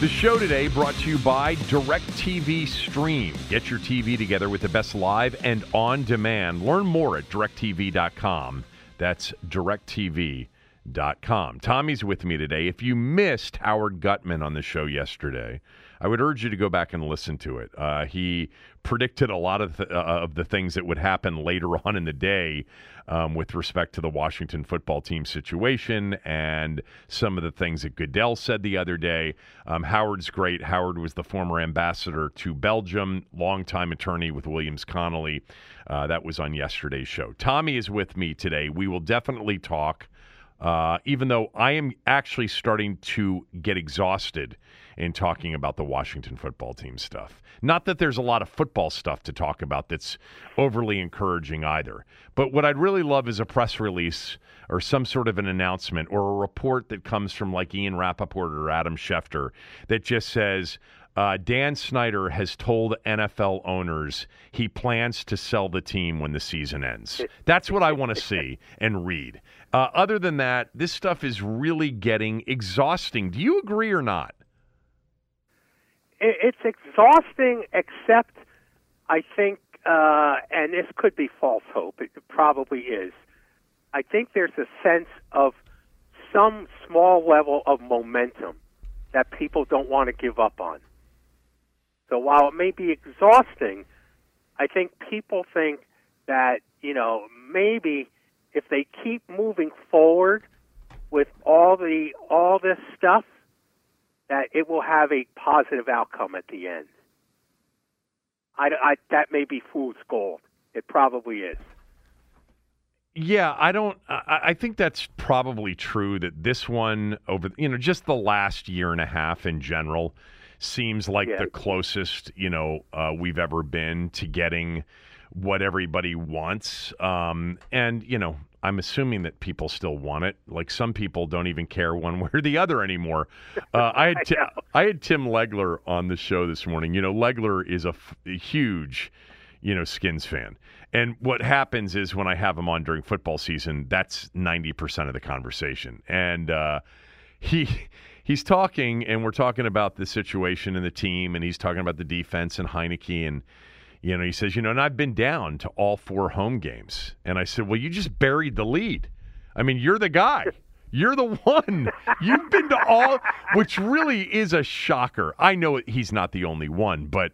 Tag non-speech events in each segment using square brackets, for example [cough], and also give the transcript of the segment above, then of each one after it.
The show today brought to you by DirecTV Stream. Get your TV together with the best live and on demand. Learn more at directv.com. That's directv.com. Tommy's with me today. If you missed Howard Gutman on the show yesterday, I would urge you to go back and listen to it. Uh, he predicted a lot of, th- uh, of the things that would happen later [laughs] on in the day um, with respect to the Washington football team situation and some of the things that Goodell said the other day. Um, Howard's great. Howard was the former ambassador to Belgium, longtime attorney with Williams Connolly. Uh, that was on yesterday's show. Tommy is with me today. We will definitely talk. Uh, even though I am actually starting to get exhausted in talking about the Washington football team stuff. Not that there's a lot of football stuff to talk about that's overly encouraging either. But what I'd really love is a press release or some sort of an announcement or a report that comes from like Ian Rapoport or Adam Schefter that just says, uh, Dan Snyder has told NFL owners he plans to sell the team when the season ends. That's what I want to see and read. Uh, other than that, this stuff is really getting exhausting. Do you agree or not? It's exhausting, except I think, uh, and this could be false hope. It probably is. I think there's a sense of some small level of momentum that people don't want to give up on. So while it may be exhausting, I think people think that, you know, maybe if they keep moving forward with all the all this stuff, that it will have a positive outcome at the end. I, I, that may be fool's gold. It probably is. Yeah, I don't. I, I think that's probably true. That this one over, you know, just the last year and a half in general seems like Yeah. the closest you know uh, we've ever been to getting what everybody wants. Um, and you know, I'm assuming that people still want it. Like some people don't even care one way or the other anymore. [laughs] Uh, I had I Ti- know. I had Tim Legler on the show this morning. You know, Legler is a, f- a huge, you know, Skins fan. And what happens is when I have him on during football season, that's 90% of the conversation. And uh, he he's talking, and we're talking about the situation and the team, and he's talking about the defense and Heinicke. And, you know, he says, you know, and I've been down to all four home games. And I said, well, you just buried the lead. I mean, you're the guy. You're the one. You've been to all, [laughs] which really is a shocker. I know he's not the only one, but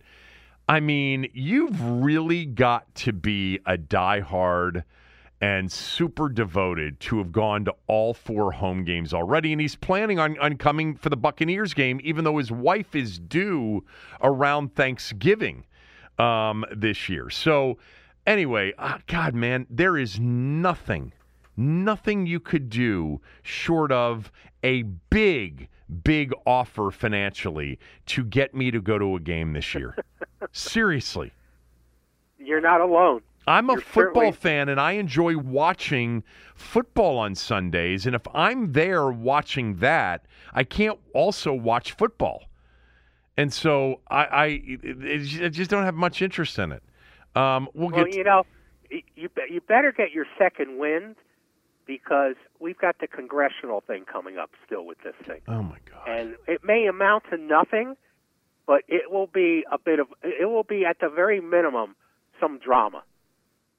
I mean, you've really got to be a diehard and super devoted to have gone to all four home games already. And he's planning on, on coming for the Buccaneers game, even though his wife is due around Thanksgiving um, this year. So, anyway, ah, God, man, there is nothing, nothing you could do short of a big, big offer financially to get me to go to a game this year. [laughs] Seriously. You're not alone. I'm a You're football certainly- fan and I enjoy watching football on Sundays. And if I'm there watching that, I can't also watch football. And so I, I, I I just don't have much interest in it. Um, we'll Well, get you know, you you better get your second wind because we've got the congressional thing coming up still with this thing. Oh my god! And it may amount to nothing, but it will be a bit of it will be at the very minimum some drama.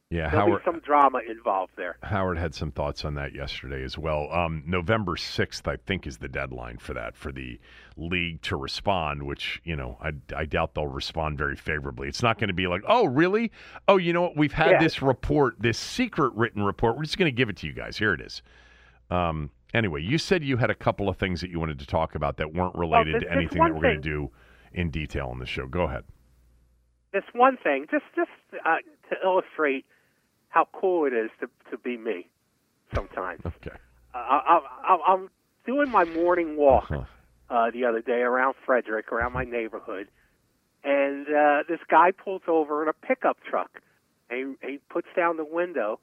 Yeah, There'll Howard. some drama involved there. Howard had some thoughts on that yesterday as well. Um, November 6th, I think, is the deadline for that, for the league to respond, which, you know, I, I doubt they'll respond very favorably. It's not going to be like, oh, really? Oh, you know what? We've had Yeah. this report, this secret written report. We're just going to give it to you guys. Here it is. Um, anyway, you said you had a couple of things that you wanted to talk about that weren't related there's- to anything that we're going to do in detail on the show. Go ahead. This one thing, just just uh, to illustrate how cool it is to to be me. Sometimes Okay. uh, I, I, I'm doing my morning walk Huh. uh, the other day around Frederick, around my neighborhood, and uh, this guy pulls over in a pickup truck, and he, he puts down the window,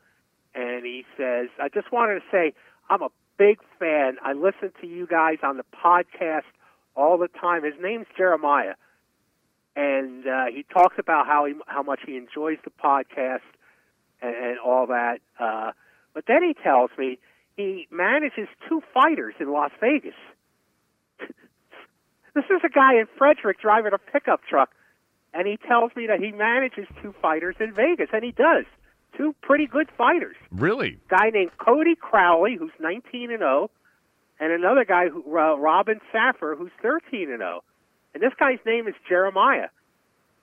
and he says, "I just wanted to say I'm a big fan. I listen to you guys on the podcast all the time." His name's Jeremiah, and uh, he talks about how he how much he enjoys the podcast and, and all that. Uh, but then he tells me he manages two fighters in Las Vegas. [laughs] this is a guy in Frederick driving a pickup truck, and he tells me that he manages two fighters in Vegas, and he does. Two pretty good fighters. Really? guy named Cody Crowley, who's 19 and 0, and another guy, who, uh, Robin Saffer, who's 13 and 0. And this guy's name is Jeremiah.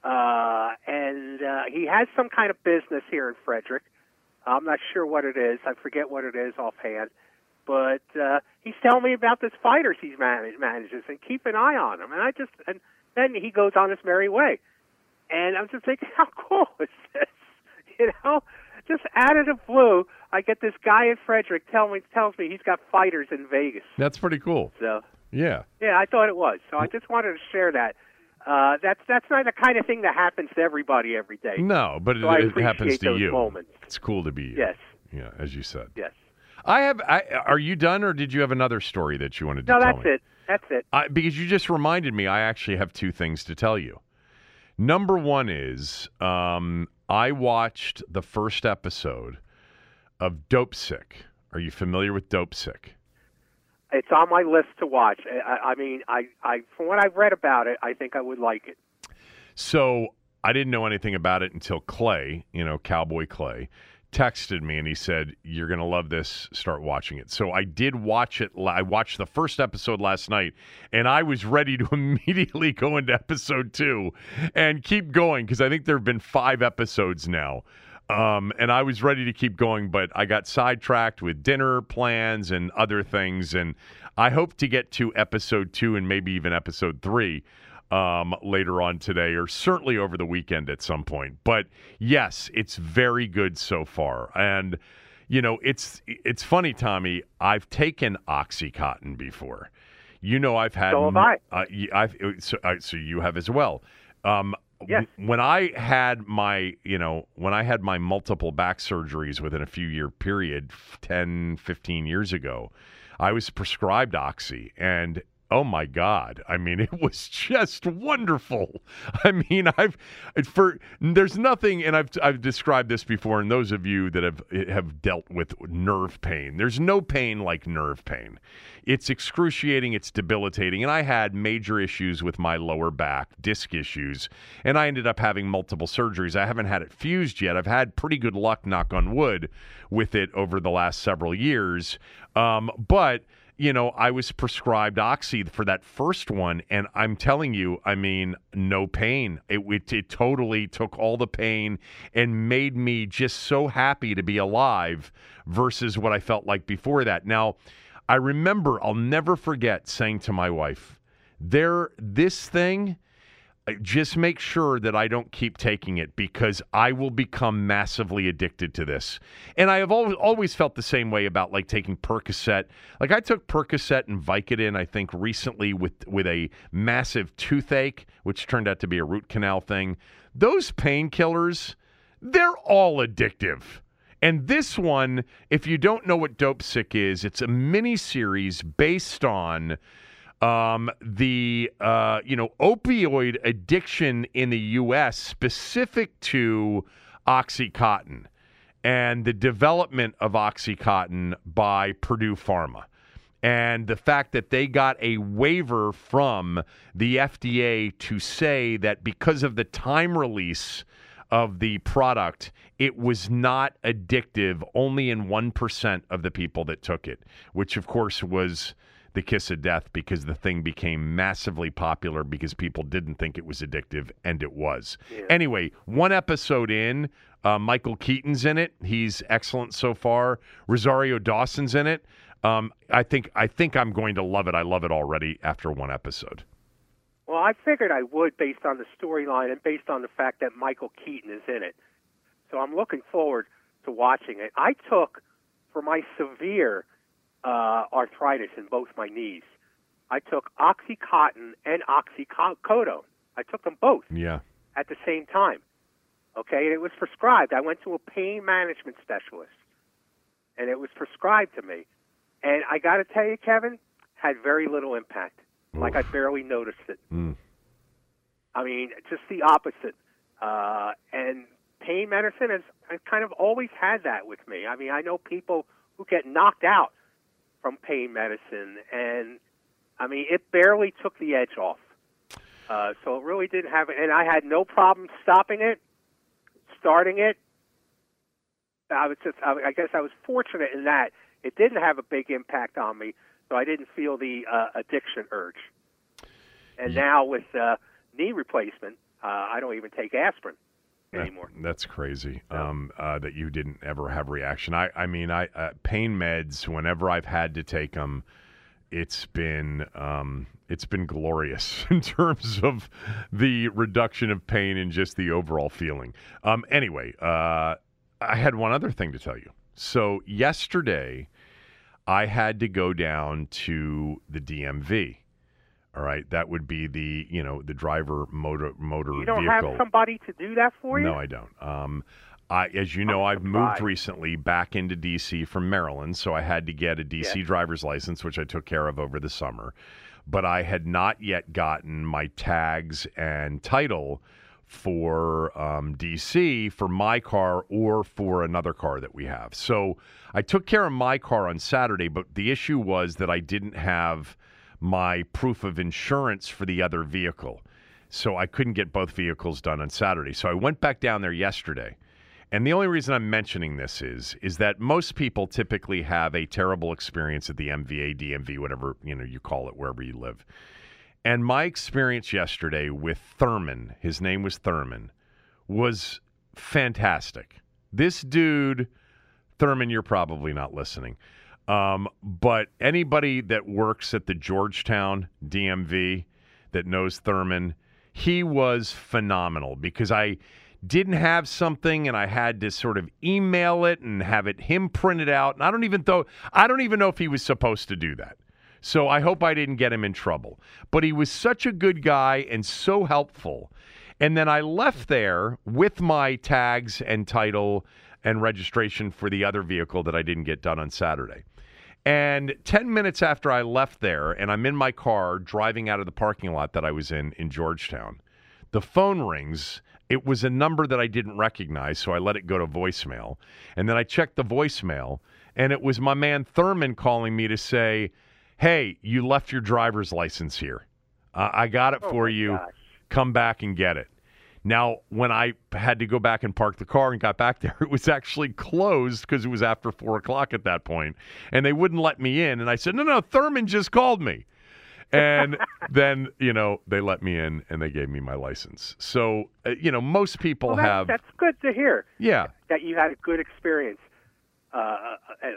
Uh, and uh, he has some kind of business here in Frederick. I'm not sure what it is. I forget what it is offhand. But uh, he's telling me about this fighters he's manage, manages and keep an eye on him. And I just and then he goes on his merry way. And I'm just thinking, [laughs] how cool is this? [laughs] You know, just out of the blue, I get this guy in Frederick tell me tells me he's got fighters in Vegas. That's pretty cool. So Yeah. yeah, I thought it was. So I just wanted to share that. Uh, that's that's not the kind of thing that happens to everybody every day. No, but So it, it happens to you. moments. It's cool to be you. Yes, Yeah, as you said. yes. I have. I, are you done, or did you have another story that you wanted to tell? No, tell that's me? it. That's it. I, because you just reminded me, I actually have two things to tell you. Number one is um, I watched the first episode of Dopesick. Are you familiar with Dopesick? It's on my list to watch. I, I mean, I, I from what I've read about it, I think I would like it. So I didn't know anything about it until Clay, you know, Cowboy Clay, texted me and he said, You're going to love this. Start watching it. So I did watch it. I watched the first episode last night and I was ready to [laughs] immediately go into episode two and keep going because I think there have been five episodes now. Um, and I was ready to keep going, but I got sidetracked with dinner plans and other things. And I hope to get to episode two and maybe even episode three um, later on today, or certainly over the weekend at some point. But yes, it's very good so far. And you know, it's it's funny, Tommy. I've taken OxyContin before. You know, I've had. So have I. Uh, so, uh, so you have as well. Um, Yes. When I had my, you know, when I had my multiple back surgeries within a few year period, f- 10, 15 years ago, I was prescribed Oxy and oh my god. I mean [laughs] it was just wonderful. I mean i've for there's nothing and i've i've described this before and those of you that have have dealt with nerve pain there's no pain like nerve pain. It's excruciating it's debilitating and i had major issues with my lower back disc issues and i ended up having multiple surgeries. I haven't had it fused yet. I've had pretty good luck knock on wood with it over the last several years. Um, but you know, I was prescribed Oxy for that first one, and I'm telling you, I mean, no pain. It, it, it totally took all the pain and made me just so happy to be alive versus what I felt like before that. Now, I remember, I'll never forget saying to my wife, there, this thing, just make sure that I don't keep taking it because I will become massively addicted to this. And I have always, always felt the same way about like taking Percocet. Like I took Percocet and Vicodin, I think recently with with a massive toothache, which turned out to be a root canal thing. Those painkillers, they're all addictive. And this one, if you don't know what Dopesick is, it's a mini series based on um, the uh, you know opioid addiction in the U.S. specific to OxyContin, and the development of OxyContin by Purdue Pharma. And the fact that they got a waiver from the FDA to say that because of the time release of the product, it was not addictive only in 1% of the people that took it, which of course was the kiss of death because the thing became massively popular because people didn't think it was addictive and it was. Anyway, one episode in, uh, Michael Keaton's in it. He's excellent so far. Rosario Dawson's in it. Um, I think I think I'm going to love it. I love it already after one episode. Well, I figured I would based on the storyline and based on the fact that Michael Keaton is in it. So I'm looking forward to watching it. I took for my severe uh, arthritis in both my knees. I took OxyContin and oxycodone. I took them both Yeah. at the same time. Okay, and it was prescribed. I went to a pain management specialist, and it was prescribed to me. And I got to tell you, Kevin, had very little impact. Like I barely noticed it. Mm. I mean, just the opposite. Uh, and pain medicine has has kind of always had that with me. I mean, I know people who get knocked out from pain medicine, and I mean, it barely took the edge off. Uh, so it really didn't have and I had no problem stopping it, starting it. I was just, I I guess, I was fortunate in that it didn't have a big impact on me, so I didn't feel the uh, addiction urge. And now with uh, knee replacement, uh, I don't even take aspirin That- that's crazy. Um, uh, that you didn't ever have reaction. I, I mean, I uh, pain meds. Whenever I've had to take them, it's been um, it's been glorious [laughs] in terms of the reduction of pain and just the overall feeling. Um, anyway, uh, I had one other thing to tell you. So yesterday, I had to go down to the DMV. All right, that would be the you know the driver motor motor You don't vehicle. have somebody to do that for you? No, I don't. Um, I, as you know, I've moved recently back into D.C. from Maryland, so I had to get a D.C. Yeah. driver's license, which I took care of over the summer. But I had not yet gotten my tags and title for um, D.C. for my car or for another car that we have. So I took care of my car on Saturday, but the issue was that I didn't have my proof of insurance for the other vehicle. So I couldn't get both vehicles done on Saturday. So I went back down there yesterday. And the only reason I'm mentioning this is is that most people typically have a terrible experience at the MVA, DMV, whatever, you know, you call it wherever you live. And my experience yesterday with Thurman, his name was Thurman, was fantastic. This dude, Thurman, you're probably not listening. Um, but anybody that works at the Georgetown DMV that knows Thurman, he was phenomenal because I didn't have something and I had to sort of email it and have it him printed out. And I don't even though I don't even know if he was supposed to do that. So I hope I didn't get him in trouble. But he was such a good guy and so helpful. And then I left there with my tags and title and registration for the other vehicle that I didn't get done on Saturday. And 10 minutes after I left there, and I'm in my car driving out of the parking lot that I was in in Georgetown, the phone rings. It was a number that I didn't recognize, so I let it go to voicemail. And then I checked the voicemail, and it was my man Thurman calling me to say, Hey, you left your driver's license here. Uh, I got it Oh, for you. gosh. Come back and get it. Now, when I had to go back and park the car and got back there, [laughs] it was actually closed because it was after four o'clock at that point, and they wouldn't let me in. And I said, "No, no, Thurman just called me." And [laughs] then, you know, they let me in and they gave me my license. So, uh, you know, most people Well, that, have, that's good to hear yeah. that you had a good experience. Uh, uh,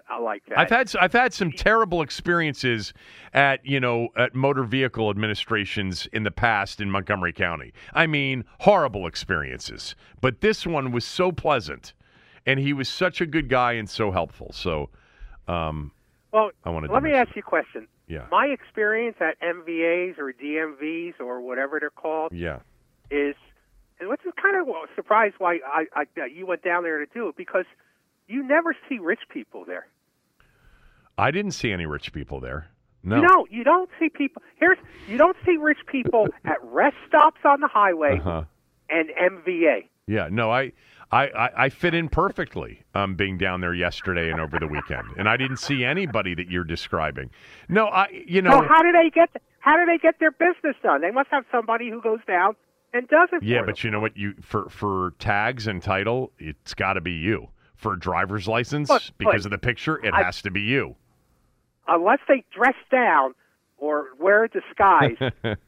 I like that. I've had I've had some terrible experiences at you know at motor vehicle administrations in the past in Montgomery County. I mean, horrible experiences. But this one was so pleasant, and he was such a good guy and so helpful. So, um, well, I wanted to let me ask you a question. yeah, My experience at MVAs or DMVs or whatever they're called yeah, is, and which is kind of surprised why I, I you went down there to do it because you never see rich people there. I didn't see any rich people there. No, You don't. You don't see people. Here's you don't see rich people [laughs] at rest stops on the highway uh-huh. and MVA. Yeah, no, I I, I, I fit in perfectly um, being down there yesterday and over the weekend, and I didn't see anybody that you're describing. No, I you know. Well, how do they get how do they get their business done? They must have somebody who goes down and does it. Yeah, but them. you know what? You for for tags and title, it's got to be you. For a driver's license, But- because but of the picture, it I- has to be you. unless they dress down or wear a disguise, [laughs]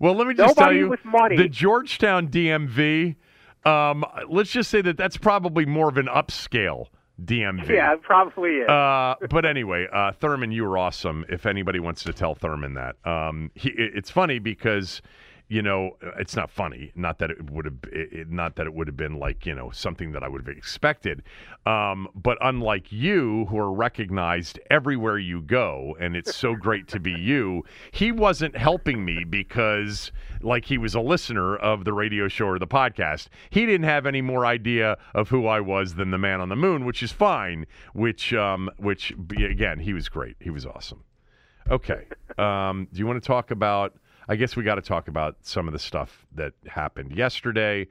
Well, let me just tell you, with money. the Georgetown DMV. Um, let's just say that that's probably more of an upscale DMV. yeah, it probably is. Uh, but anyway, uh, Thurman, you were awesome. If anybody wants to tell Thurman that, um, he, it's funny because you know it's not funny. Not that it would have, it, not that it would have been like you know something that I would have expected. Um, but unlike you, who are recognized everywhere you go, and it's so great to be [laughs] you, he wasn't helping me because like he was a listener of the radio show or the podcast. He didn't have any more idea of who I was than the man on the moon, which is fine. Which, um, which again, he was great. He was awesome. Okay. Um, do you want to talk about? I guess we got to talk about some of the stuff that happened yesterday.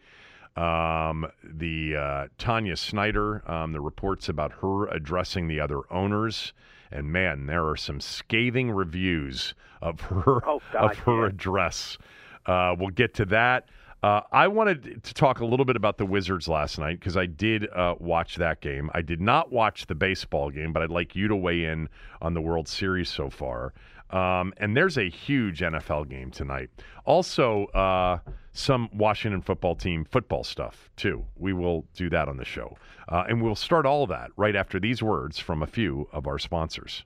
Um, the uh, Tanya Snyder, um, the reports about her addressing the other owners, and man, there are some scathing reviews of her Oh, God, of her yeah. address. Uh, we'll get to that. Uh, I wanted to talk a little bit about the Wizards last night because I did uh, watch that game. I did not watch the baseball game, but I'd like you to weigh in on the World Series so far. Um, and there's a huge NFL game tonight. Also, uh, some Washington football team football stuff, too. We will do that on the show. Uh, and we'll start all that right after these words from a few of our sponsors.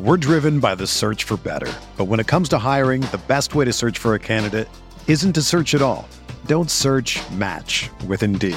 We're driven by the search for better. But when it comes to hiring, the best way to search for a candidate isn't to search at all. Don't search match with Indeed.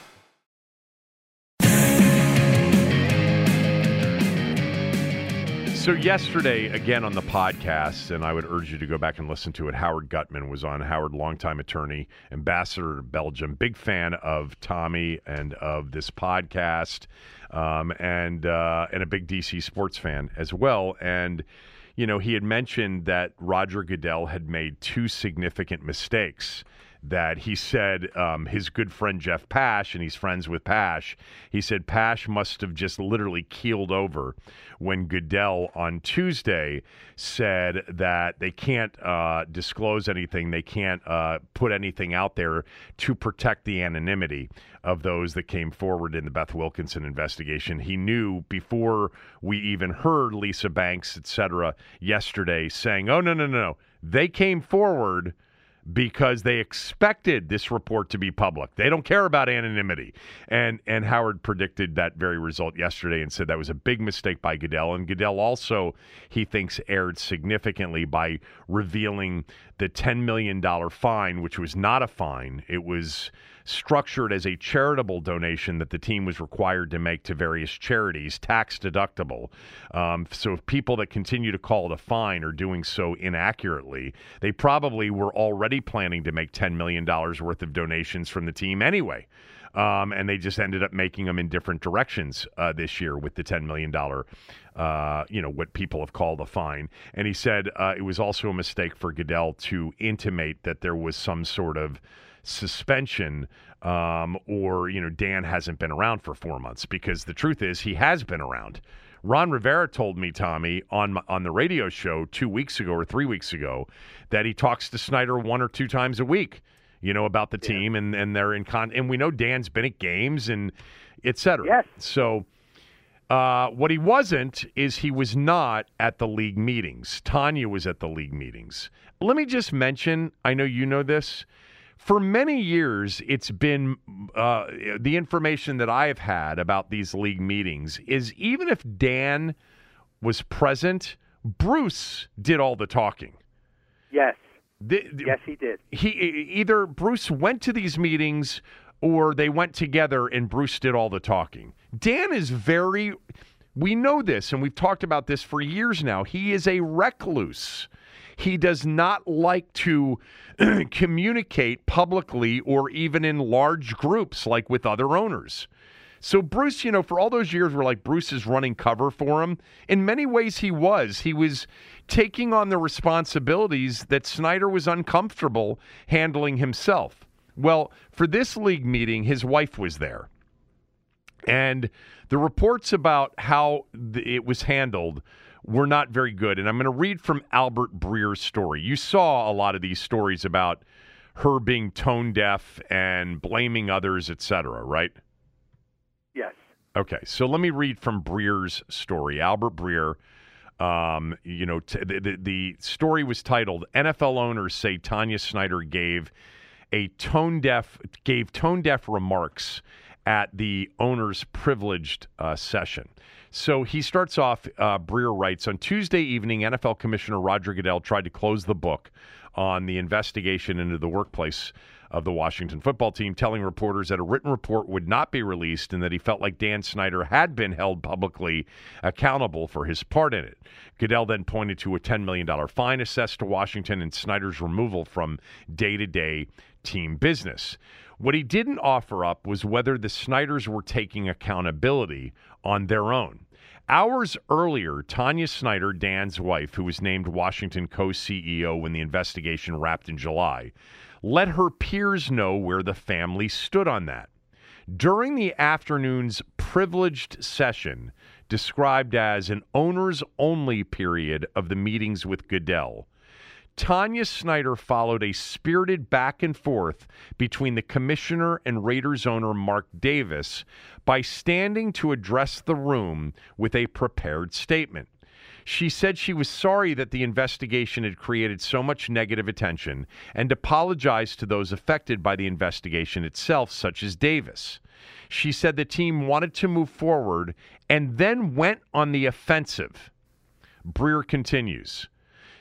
So yesterday, again on the podcast, and I would urge you to go back and listen to it. Howard Gutman was on. Howard, longtime attorney, ambassador to Belgium, big fan of Tommy and of this podcast, um, and uh, and a big DC sports fan as well. And you know, he had mentioned that Roger Goodell had made two significant mistakes that he said um, his good friend Jeff Pash, and he's friends with Pash, he said Pash must have just literally keeled over when Goodell on Tuesday said that they can't uh, disclose anything, they can't uh, put anything out there to protect the anonymity of those that came forward in the Beth Wilkinson investigation. He knew before we even heard Lisa Banks, et cetera, yesterday saying, oh, no, no, no, no. They came forward because they expected this report to be public. They don't care about anonymity. And and Howard predicted that very result yesterday and said that was a big mistake by Goodell. And Goodell also, he thinks, erred significantly by revealing the $10 million fine, which was not a fine. It was structured as a charitable donation that the team was required to make to various charities, tax deductible. Um, so if people that continue to call it a fine are doing so inaccurately, they probably were already planning to make $10 million worth of donations from the team anyway. Um, and they just ended up making them in different directions uh, this year with the $10 million, uh, you know, what people have called a fine. And he said uh, it was also a mistake for Goodell to intimate that there was some sort of suspension um, or, you know, Dan hasn't been around for four months because the truth is he has been around. Ron Rivera told me, Tommy, on on the radio show two weeks ago or three weeks ago, that he talks to Snyder one or two times a week, you know, about the team and and they're in con. And we know Dan's been at games and et cetera. Yes. So. Uh, what he wasn't is he was not at the league meetings. Tanya was at the league meetings. Let me just mention I know you know this for many years, it's been uh, the information that I have had about these league meetings is even if Dan was present, Bruce did all the talking. Yes. The, the, yes, he did. He either Bruce went to these meetings or they went together and Bruce did all the talking. Dan is very. We know this, and we've talked about this for years now. He is a recluse. He does not like to [clears throat] communicate publicly or even in large groups like with other owners. So Bruce, you know, for all those years where like Bruce is running cover for him, in many ways he was. He was taking on the responsibilities that Snyder was uncomfortable handling himself. Well, for this league meeting, his wife was there. And the reports about how it was handled were not very good. And I'm going to read from Albert Breer's story. You saw a lot of these stories about her being tone deaf and blaming others, etc., right? Yes. Okay, so let me read from Breer's story. Albert Breer, um, you know, t- the, the, the story was titled "NFL Owners Say Tanya Snyder Gave a Tone Deaf Gave Tone Deaf Remarks at the Owners Privileged uh, Session." So he starts off, uh, Breer writes On Tuesday evening, NFL Commissioner Roger Goodell tried to close the book on the investigation into the workplace of the Washington football team, telling reporters that a written report would not be released and that he felt like Dan Snyder had been held publicly accountable for his part in it. Goodell then pointed to a $10 million fine assessed to Washington and Snyder's removal from day to day team business. What he didn't offer up was whether the Snyders were taking accountability on their own. Hours earlier, Tanya Snyder, Dan's wife, who was named Washington co CEO when the investigation wrapped in July, let her peers know where the family stood on that. During the afternoon's privileged session, described as an owners only period of the meetings with Goodell, Tanya Snyder followed a spirited back and forth between the commissioner and Raiders owner Mark Davis by standing to address the room with a prepared statement. She said she was sorry that the investigation had created so much negative attention and apologized to those affected by the investigation itself, such as Davis. She said the team wanted to move forward and then went on the offensive. Breer continues.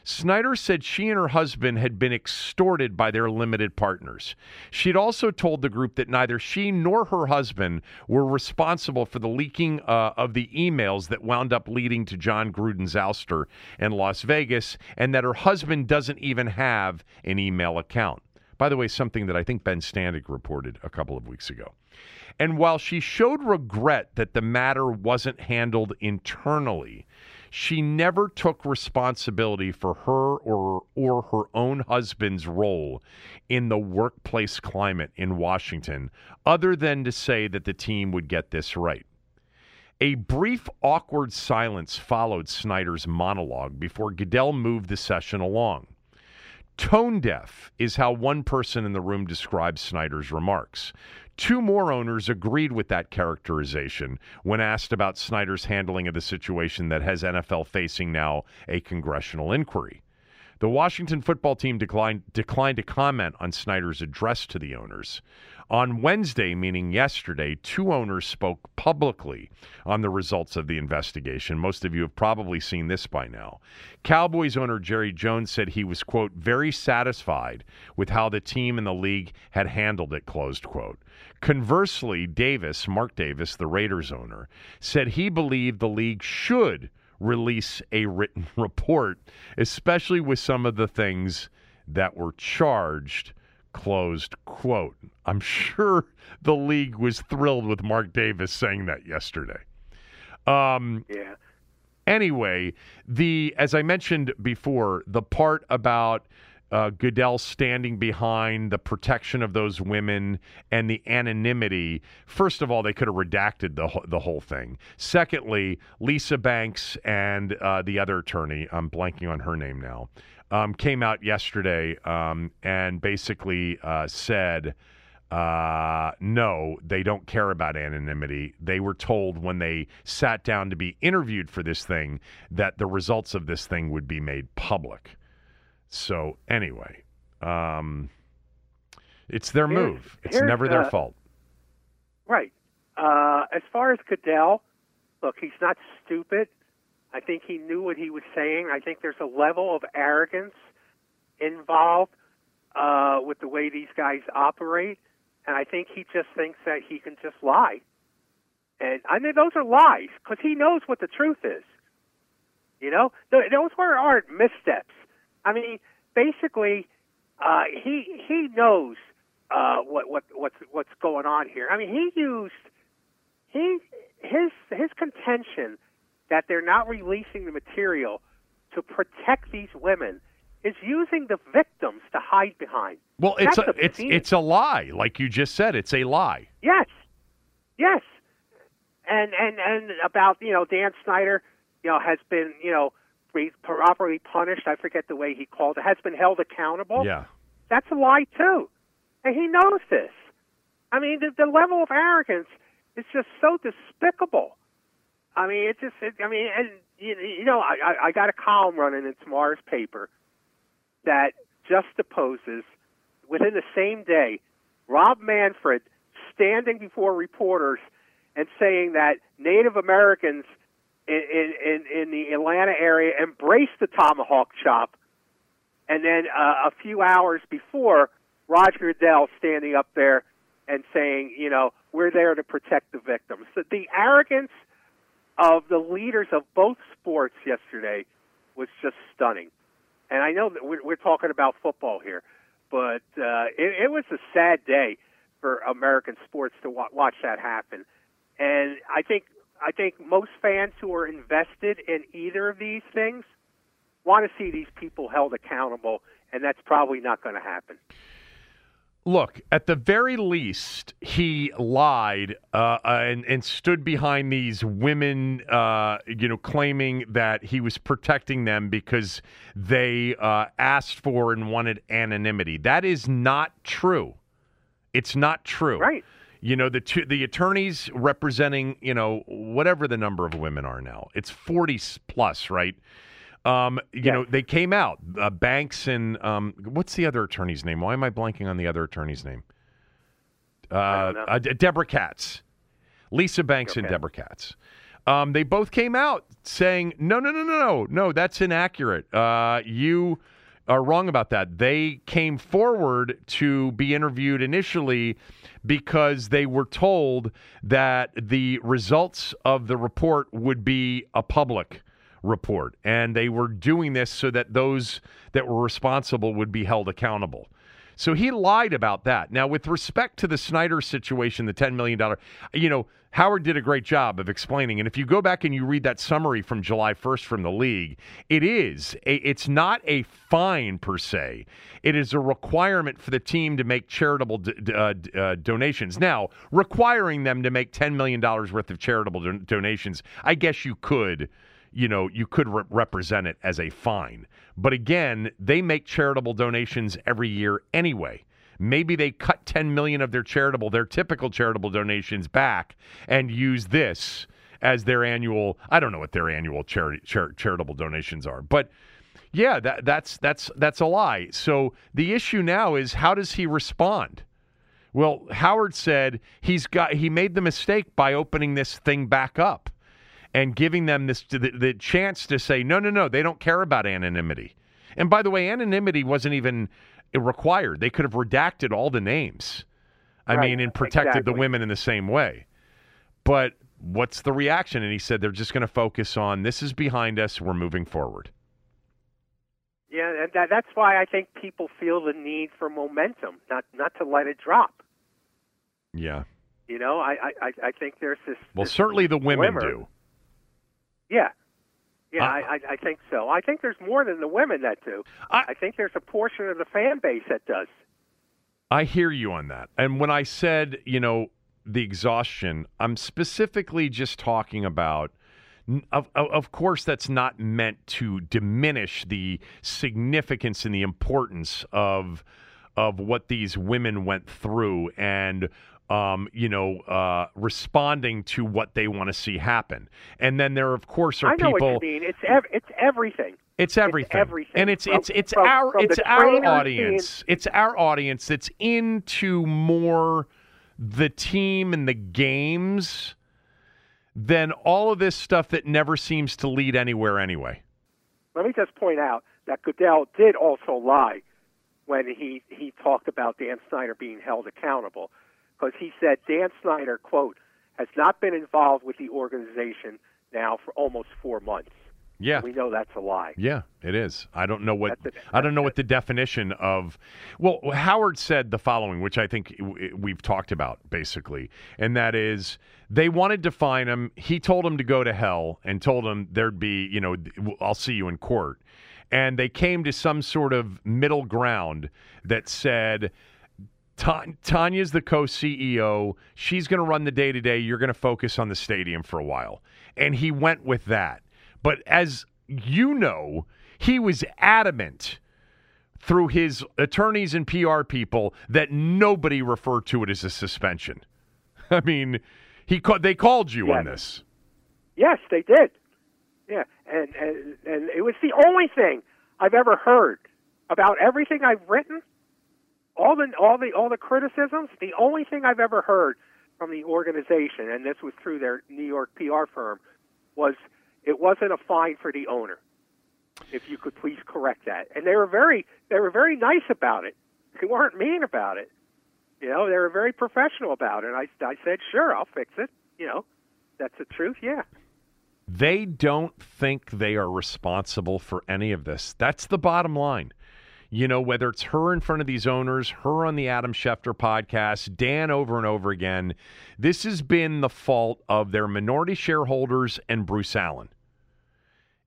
Snyder said she and her husband had been extorted by their limited partners. She'd also told the group that neither she nor her husband were responsible for the leaking uh, of the emails that wound up leading to Jon Gruden's ouster in Las Vegas, and that her husband doesn't even have an email account. By the way, something that I think Ben Standig reported a couple of weeks ago. And while she showed regret that the matter wasn't handled internally, she never took responsibility for her or or her own husband's role in the workplace climate in Washington other than to say that the team would get this right. A brief awkward silence followed Snyder's monologue before Goodell moved the session along. Tone deaf is how one person in the room describes Snyder's remarks. Two more owners agreed with that characterization when asked about Snyder's handling of the situation that has NFL facing now a congressional inquiry. The Washington football team declined declined to comment on Snyder's address to the owners. On Wednesday, meaning yesterday, two owners spoke publicly on the results of the investigation. Most of you have probably seen this by now. Cowboys owner Jerry Jones said he was, quote, very satisfied with how the team and the league had handled it, closed quote. Conversely, Davis, Mark Davis, the Raiders owner, said he believed the league should release a written [laughs] report, especially with some of the things that were charged Closed quote. I'm [laughs] sure the league was thrilled with Mark Davis saying that yesterday. Um, Yeah. anyway, the as I mentioned before, the part about uh, Goodell standing behind the protection of those women and the anonymity. First of all, they could have redacted the the whole thing. Secondly, Lisa Banks and uh, the other attorney, I'm blanking on her name now, um, came out yesterday um, and basically uh, said. Uh, no, they don't care about anonymity. They were told when they sat down to be interviewed for this thing that the results of this thing would be made public. So anyway, um, it's their Here's- move. It's never their uh, fault. Right. Uh, as far as Goodell, look, he's not stupid. I think he knew what he was saying. I think there's a level of arrogance involved uh, with the way these guys operate, and I think he just thinks that he can just lie. And I mean, those are lies because he knows what the truth is. You know, those were aren't missteps. I mean, basically, uh, he he knows uh, what what what's what's going on here. I mean, he used he his his contention that they're not releasing the material to protect these women is using the victims to hide behind. Well, it's That's a, it's it's a lie, like you just said. It's a lie. Yes, yes, and and and about you know Dan Snyder, you know has been you know properly punished. I forget the way he called it. Has been held accountable. Yeah. That's a lie too, and he knows this. I mean, the, the level of arrogance is just so despicable. I mean, it just. It, I mean, and you, you know, I, I I got a column running in tomorrow's paper that juxtaposes within the same day Rob Manfred standing before reporters and saying that Native Americans in, in, in, the Atlanta area embraced the tomahawk chop, and then uh, a few hours before, Roger Goodell standing up there and saying, you know, we're there to protect the victims. So the arrogance of the leaders of both sports yesterday was just stunning. And I know that we're, we're talking about football here, but uh, it, it was a sad day for American sports to wa- watch that happen. And I think I think most fans who are invested in either of these things want to see these people held accountable, and that's probably not going to happen. Look, at the very least, he lied uh, and, and stood behind these women, uh, you know, claiming that he was protecting them because they uh, asked for and wanted anonymity. That is not true. It's not true. Right. You know, the two, the attorneys representing, you know, whatever the number of women are now, it's 40 plus, right? Um, you Yes. know, they came out, uh, Banks and um, what's the other attorney's name? Why am I blanking on the other attorney's name? Uh, uh, Debra Katz, Lisa Banks and Debra Katz. Um, they both came out saying, no, no, no, no, no, no, that's inaccurate. Uh, you are wrong about that. They came forward to be interviewed initially because they were told that the results of the report would be a public report. And they were doing this so that those that were responsible would be held accountable. So he lied about that. Now, with respect to the Snyder situation, the $10 million, you know, Howard did a great job of explaining. And if you go back and you read that summary from July 1st from the league, it is, a, it's not a fine per se. It is a requirement for the team to make charitable d- d- uh, d- uh, donations. Now, requiring them to make $10 million worth of charitable don- donations, I guess you could you know, you could re- represent it as a fine. But again, they make charitable donations every year anyway. Maybe they cut 10 million of their charitable, their typical charitable donations back and use this as their annual, I don't know what their annual char- charitable donations are, but Yeah, that, that's that's that's a lie. So the issue now is how does he respond? Well, Howard said he's got he made the mistake by opening this thing back up and giving them this the, the chance to say no, no, no, they don't care about anonymity. And by the way, anonymity wasn't even required. They could have redacted all the names. I Right, mean, and protected the women in the same way. But what's the reaction? And he said they're just going to focus on this is behind us. We're moving forward. Yeah, that, that's why I think people feel the need for momentum, not not to let it drop. Yeah. You know, I I, I- I think there's this. Well, this certainly the women glimmer. do. Yeah, yeah, Uh, I, I think so. I think there's more than the women that do. I- I think there's a portion of the fan base that does. I hear you on that. And when I said, you know, the exhaustion, I'm specifically just talking about. Of, of, of course, that's not meant to diminish the significance and the importance of of what these women went through and um, you know uh, responding to what they want to see happen. And then there, of course, are people. I know people. what you mean. It's ev- it's everything. It's everything. everything. And it's From- it's it's from- our from it's our audience. It's our audience that's into more the team and the games than all of this stuff that never seems to lead anywhere anyway. Let me just point out that Goodell did also lie when he he talked about Dan Snyder being held accountable, because he said Dan Snyder quote has not been involved with the organization now for almost four months. Yeah. We know that's a lie. Yeah, it is. I don't know what it. I don't know what the definition of. Well, Howard said the following, which I think we've talked about basically, and that is they wanted to fine him. He told him to go to hell and told him there'd be, you know, I'll see you in court. And they came to some sort of middle ground that said. Ta- Tanya's the co CEO. She's going to run the day to day. You're going to focus on the stadium for a while. And he went with that. But as you know, he was adamant through his attorneys and PR people that nobody referred to it as a suspension. [laughs] I mean, he ca- they called you on this. Yes, they did. Yeah, and, and and it was the only thing I've ever heard about everything I've written. All the all the all the criticisms. The only thing I've ever heard from the organization, and this was through their New York PR firm, was it wasn't a fine for the owner. If you could please correct that, and they were very they were very nice about it. They weren't mean about it. You know, they were very professional about it. I I said, sure, I'll fix it. You know, that's the truth. Yeah. They don't think they are responsible for any of this. That's the bottom line. You know, whether it's her in front of these owners, her on the Adam Schefter podcast, Dan over and over again, this has been the fault of their minority shareholders and Bruce Allen.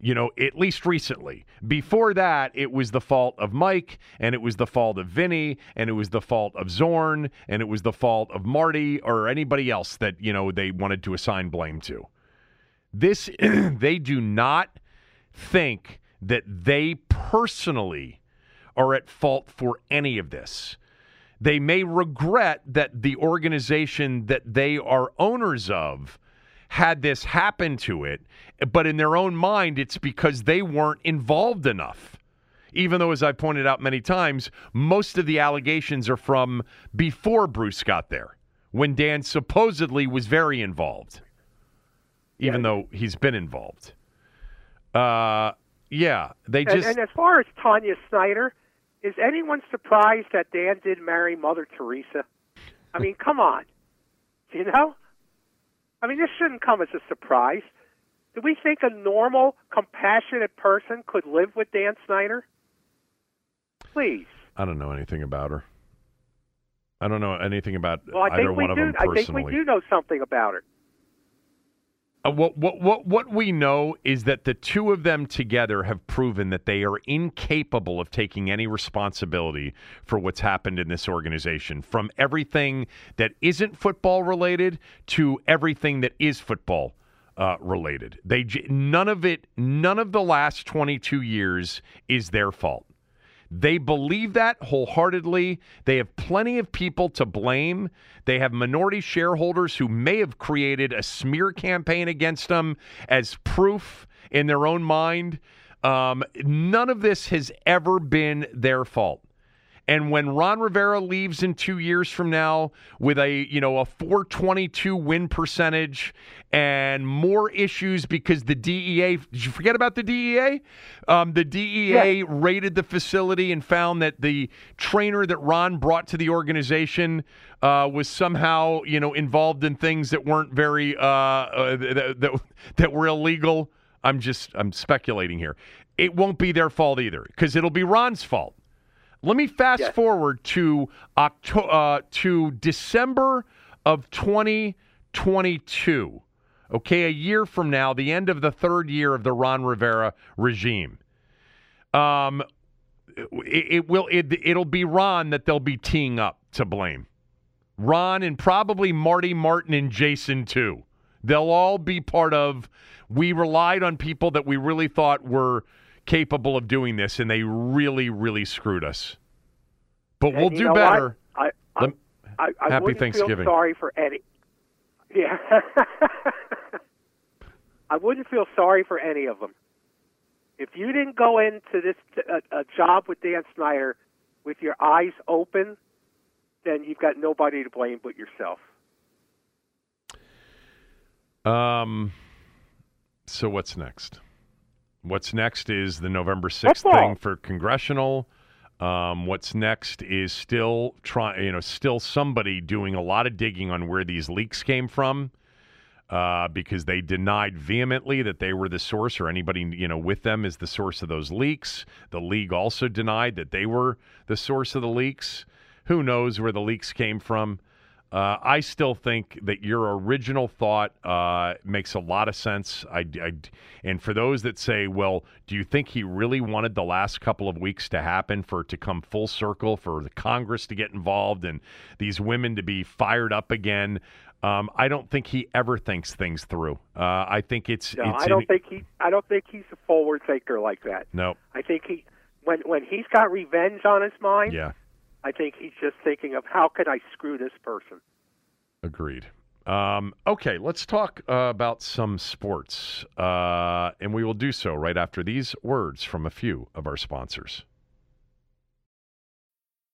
You know, at least recently. Before that, it was the fault of Mike, and it was the fault of Vinny, and it was the fault of Zorn, and it was the fault of Marty or anybody else that, you know, they wanted to assign blame to. This [clears throat] they do not think that they personally are at fault for any of this. They may regret that the organization that they are owners of had this happen to it, but in their own mind, it's because they weren't involved enough. Even though, as I pointed out many times, most of the allegations are from before Bruce got there, when Dan supposedly was very involved even though he's been involved. Uh, yeah, they And, just and as far as Tanya Snyder, is anyone surprised that Dan did marry Mother Teresa? I mean, come on. You know? I mean, this shouldn't come as a surprise. Do we think a normal, compassionate person could live with Dan Snyder? Please. I don't know anything about her. I don't know anything about Well, I either think we one of do. them I think we do know something about her. Uh, what, what, what, what we know is that the two of them together have proven that they are incapable of taking any responsibility for what's happened in this organization, from everything that isn't football related to everything that is football uh, related. They none of it, none of the last 22 years is their fault. They believe that wholeheartedly. They have plenty of people to blame. They have minority shareholders who may have created a smear campaign against them as proof in their own mind Um, none of this has ever been their fault. And when Ron Rivera leaves in two years from now with a you know a 422 win percentage and more issues because the DEA did you forget about the DEA? Um, the DEA yeah. raided the facility and found that the trainer that Ron brought to the organization uh, was somehow you know involved in things that weren't very uh, uh, that, that that were illegal. I'm just I'm speculating here. It won't be their fault either because it'll be Ron's fault. Let me fast yes. forward to October uh, to December of 2022. Okay, a year from now, the end of the third year of the Ron Rivera regime. Um, it, it will it, it'll be Ron that they'll be teeing up to blame. Ron and probably Marty Martin and Jason too. They'll all be part of. We relied on people that we really thought were capable of doing this, and they really, really screwed us. But we'll do better. I, I, I, I, Happy Thanksgiving. Feel sorry for Eddie. Yeah. [laughs] I wouldn't feel sorry for any of them. If you didn't go into this a, a job with Dan Snyder with your eyes open, then you've got nobody to blame but yourself. Um. So what's next? What's next is the November 6th thing for congressional. Um, what's next is still trying, you know, still somebody doing a lot of digging on where these leaks came from, uh, because they denied vehemently that they were the source or anybody, you know, with them is the source of those leaks. The league also denied that they were the source of the leaks. Who knows where the leaks came from? Uh, I still think that your original thought uh, makes a lot of sense. I, I, and for those that say, well, do you think he really wanted the last couple of weeks to happen for it to come full circle, for the Congress to get involved and these women to be fired up again? Um, I don't think he ever thinks things through. Uh, I think it's. No, it's I don't in, think he. I don't think he's a forward thinker like that. No. I think he, when when he's got revenge on his mind. Yeah I think he's just thinking of how can I screw this person. Agreed. Um, okay, let's talk uh, about some sports, uh, and we will do so right after these words from a few of our sponsors.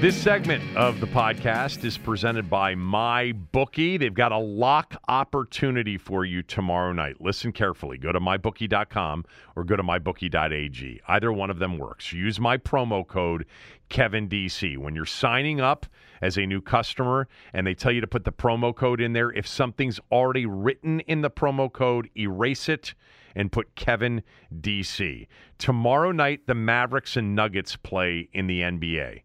This segment of the podcast is presented by MyBookie. They've got a lock opportunity for you tomorrow night. Listen carefully. Go to mybookie.com or go to mybookie.ag. Either one of them works. Use my promo code KevinDC. When you're signing up as a new customer and they tell you to put the promo code in there, if something's already written in the promo code, erase it and put Kevin DC. Tomorrow night, the Mavericks and Nuggets play in the NBA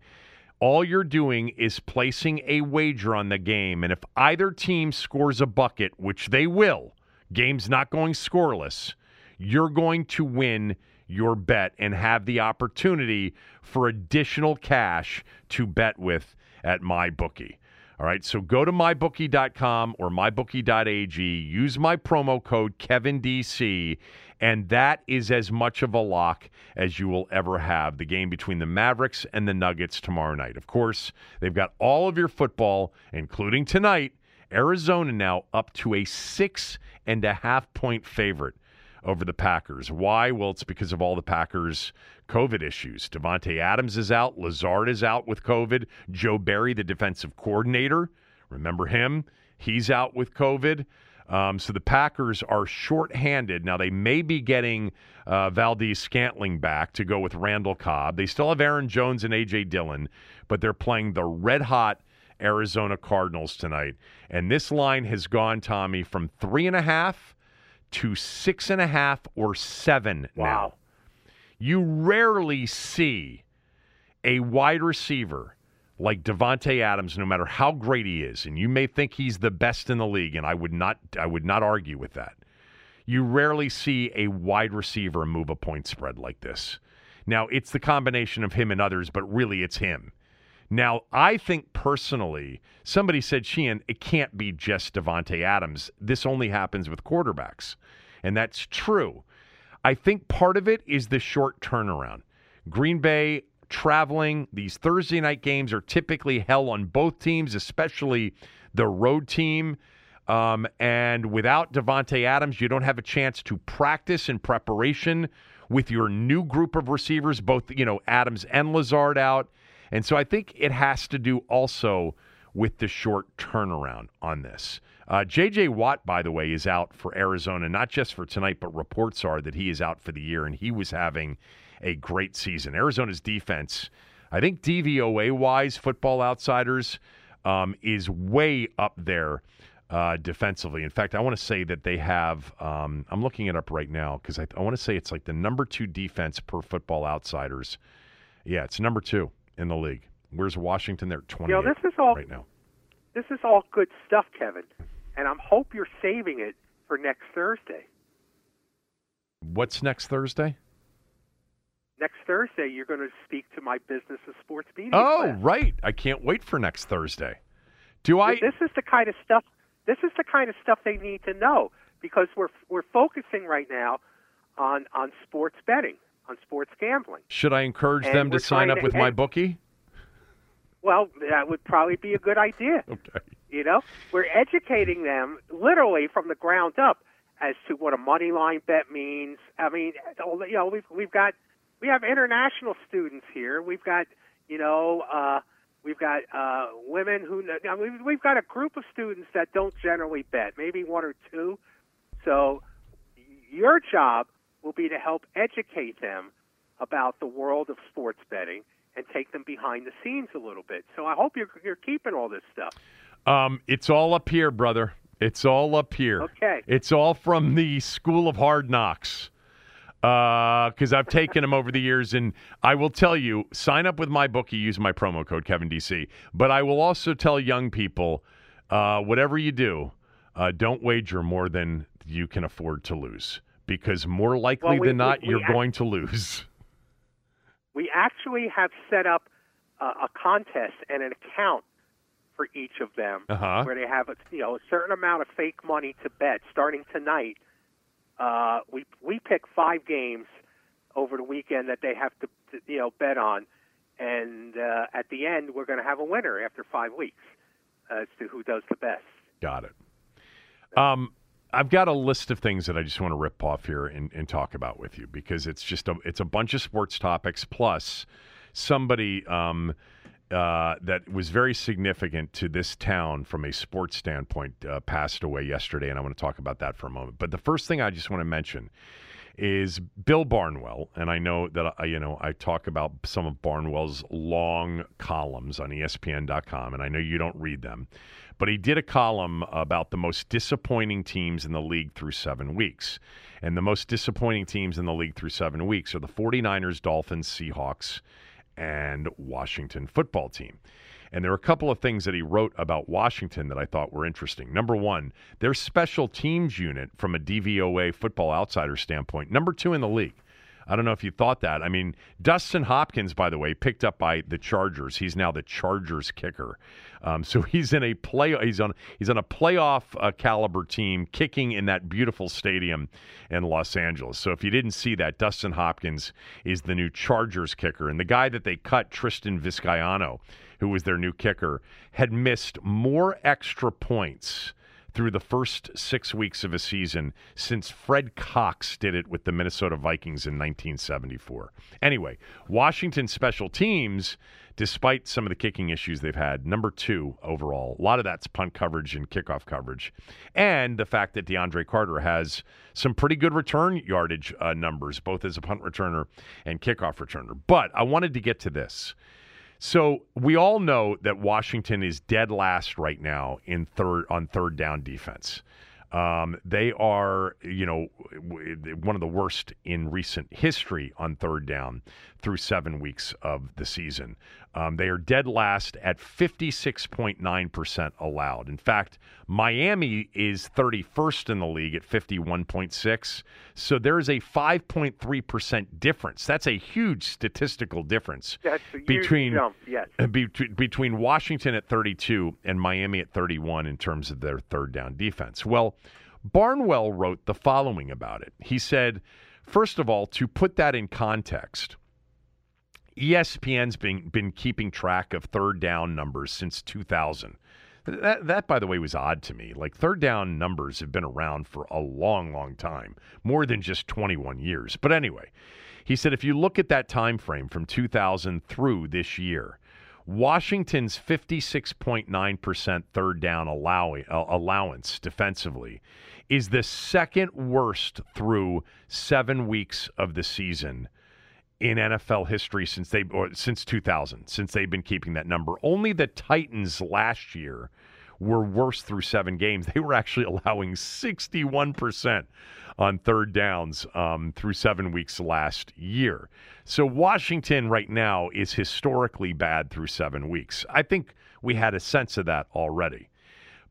all you're doing is placing a wager on the game. And if either team scores a bucket, which they will, game's not going scoreless, you're going to win your bet and have the opportunity for additional cash to bet with at MyBookie. All right, so go to mybookie.com or mybookie.ag, use my promo code KevinDC, and that is as much of a lock as you will ever have. The game between the Mavericks and the Nuggets tomorrow night. Of course, they've got all of your football, including tonight. Arizona now up to a six and a half point favorite over the Packers. Why? Well, it's because of all the Packers' COVID issues. Davante Adams is out. Lazard is out with COVID. Joe Barry, the defensive coordinator, remember him? He's out with COVID. Um, so the Packers are shorthanded. Now, they may be getting uh, Valdes Scantling back to go with Randall Cobb. They still have Aaron Jones and A.J. Dillon, but they're playing the red hot Arizona Cardinals tonight. And this line has gone, Tommy, from three and a half to six and a half or seven Wow. now. You rarely see a wide receiver like Davante Adams, no matter how great he is, and you may think he's the best in the league, and I would not I would not argue with that. You rarely see a wide receiver move a point spread like this. Now, it's the combination of him and others, but really it's him. Now, I think personally, somebody said, Sheehan, it can't be just Davante Adams. This only happens with quarterbacks. And that's true. I think part of it is the short turnaround. Green Bay traveling, these Thursday night games are typically hell on both teams, especially the road team. Um, and without Davante Adams, you don't have a chance to practice in preparation with your new group of receivers, both you know Adams and Lazard out. And so I think it has to do also with the short turnaround on this. Uh, J.J. Watt, by the way, is out for Arizona, not just for tonight, but reports are that he is out for the year, and he was having a great season. Arizona's defense, I think DVOA wise, Football Outsiders, um, is way up there uh, defensively. In fact, I want to say that they have, um, I'm looking it up right now because I, I want to say it's like the number two defense per Football Outsiders. Yeah, it's number two in the league. Where's Washington? They're 20 You know, this is all right now. this is all good stuff, Kevin, and I'm hope you're saving it for next Thursday. What's next Thursday? Next Thursday, you're going to speak to my business of sports media. Oh, class. right. I can't wait for next Thursday. Do I? This is the kind of stuff. This is the kind of stuff they need to know because we're we're focusing right now on on sports betting, on sports gambling. Should I encourage And them to sign up to with my bookie? Well, that would probably be a good idea. [laughs] Okay. You know, we're educating them literally from the ground up as to what a money line bet means. I mean, you know, we've we've got we have international students here. We've got you know uh, we've got uh, women who I mean, we've got a group of students that don't generally bet, maybe one or two. So your job will be to help educate them about the world of sports betting and take them behind the scenes a little bit. So I hope you're you're keeping all this stuff. Um, it's all up here, brother. It's all up here. Okay. It's all from the School of Hard Knocks. Because I've taken them over the years, and I will tell you, sign up with my bookie, use my promo code Kevin DC. But I will also tell young people, uh, whatever you do, uh, don't wager more than you can afford to lose, because more likely Well, we- than not, we- we you're going to lose. We actually have set up a, a contest and an account for each of them, Uh-huh. where they have a, you know a certain amount of fake money to bet. Starting tonight, uh, we we pick five games over the weekend that they have to, to you know bet on, and uh, at the end we're going to have a winner after five weeks as to who does the best. Got it. Um, I've got a list of things that I just want to rip off here and, and talk about with you because it's just a it's a bunch of sports topics plus somebody um, uh, that was very significant to this town from a sports standpoint uh, passed away yesterday, and I want to talk about that for a moment. But the first thing I just want to mention is Bill Barnwell, and I know that I, you know I talk about some of Barnwell's long columns on ESPN.com, and I know you don't read them, but he did a column about the most disappointing teams in the league through seven weeks, and the most disappointing teams in the league through seven weeks are the 49ers, Dolphins, Seahawks, and Washington football team. And there are a couple of things that he wrote about Washington that I thought were interesting. Number one, their special teams unit from a DVOA football outsider standpoint, number two in the league. I don't know if you thought that. I mean, Dustin Hopkins, by the way, picked up by the Chargers. He's now the Chargers kicker. Um, so [laughs] he's in a play. He's on. He's on a playoff uh, caliber team, kicking in that beautiful stadium in Los Angeles. So if you didn't see that, Dustin Hopkins is the new Chargers kicker, and the guy that they cut, Tristan Vizcaino, who was their new kicker, had missed more extra points through the first six weeks of a season since Fred Cox did it with the Minnesota Vikings in 1974. Anyway, Washington special teams, despite some of the kicking issues they've had, number two overall. A lot of that's punt coverage and kickoff coverage. And the fact that DeAndre Carter has some pretty good return yardage uh, numbers, both as a punt returner and kickoff returner. But I wanted to get to this. So we all know that Washington is dead last right now in third on third down defense. Um, they are, you know, one of the worst in recent history on third down through seven weeks of the season. Um, they are dead last at 56.9% allowed. In fact, Miami is 31st in the league at 51.6. So there's a 5.3% difference. That's a huge statistical difference between jump, yes. [laughs] be- between Washington at 32 and Miami at 31 in terms of their third down defense. Well, Barnwell wrote the following about it. He said, first of all, to put that in context, ESPN's been been keeping track of third down numbers since 2000. That, that, by the way, was odd to me. Like third down numbers have been around for a long, long time, more than just 21 years. But anyway, he said if you look at that time frame from 2000 through this year, Washington's 56.9% third down allow- uh, allowance defensively is the second worst through seven weeks of the season in NFL history since they since 2000 since they've been keeping that number. Only the Titans last year were worse through seven games. [laughs] They were actually allowing 61% on third downs um, through seven weeks last year. So Washington right now is historically bad through seven weeks. I think we had a sense of that already.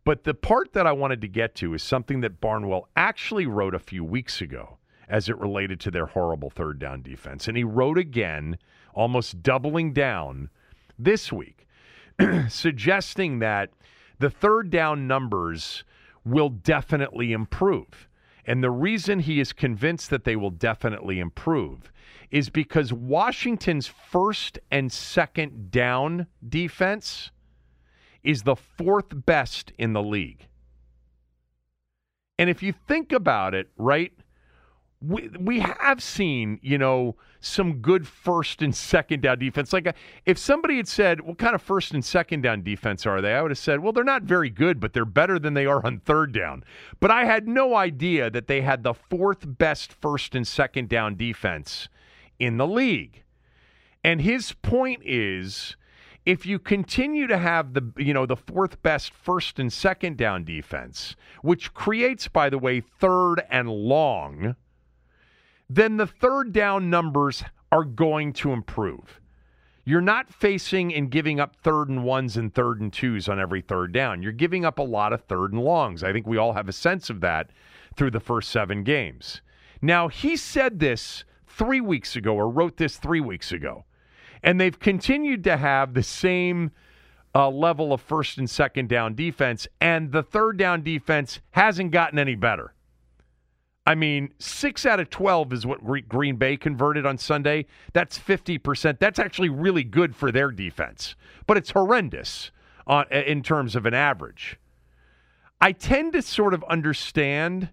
But the part that I wanted to get to is something that Barnwell actually wrote a few weeks ago as it related to their horrible third down defense. And he wrote again, almost doubling down this week, [clears throat] suggesting that the third down numbers will definitely improve. And the reason he is convinced that they will definitely improve is because Washington's first and second down defense is the fourth best in the league. And if you think about it, right, we, we have seen, you know, some good first and second down defense. Like, a, if somebody had said, what kind of first and second down defense are they? I would have said, well, they're not very good, but they're better than they are on third down. But I had no idea that they had the fourth best first and second down defense in the league. And his point is if you continue to have the you know the fourth best first and second down defense, which creates by the way third and long, then the third down numbers are going to improve. You're not facing and giving up third and ones and third and twos on every third down. You're giving up a lot of third and longs. I think we all have a sense of that through the first seven games. Now, he said this three weeks ago or wrote this three weeks ago, and they've continued to have the same uh, level of first and second down defense, and the third down defense hasn't gotten any better. I mean, six out of 12 is what Green Bay converted on Sunday. That's 50%. That's actually really good for their defense, but it's horrendous on, in terms of an average. I tend to sort of understand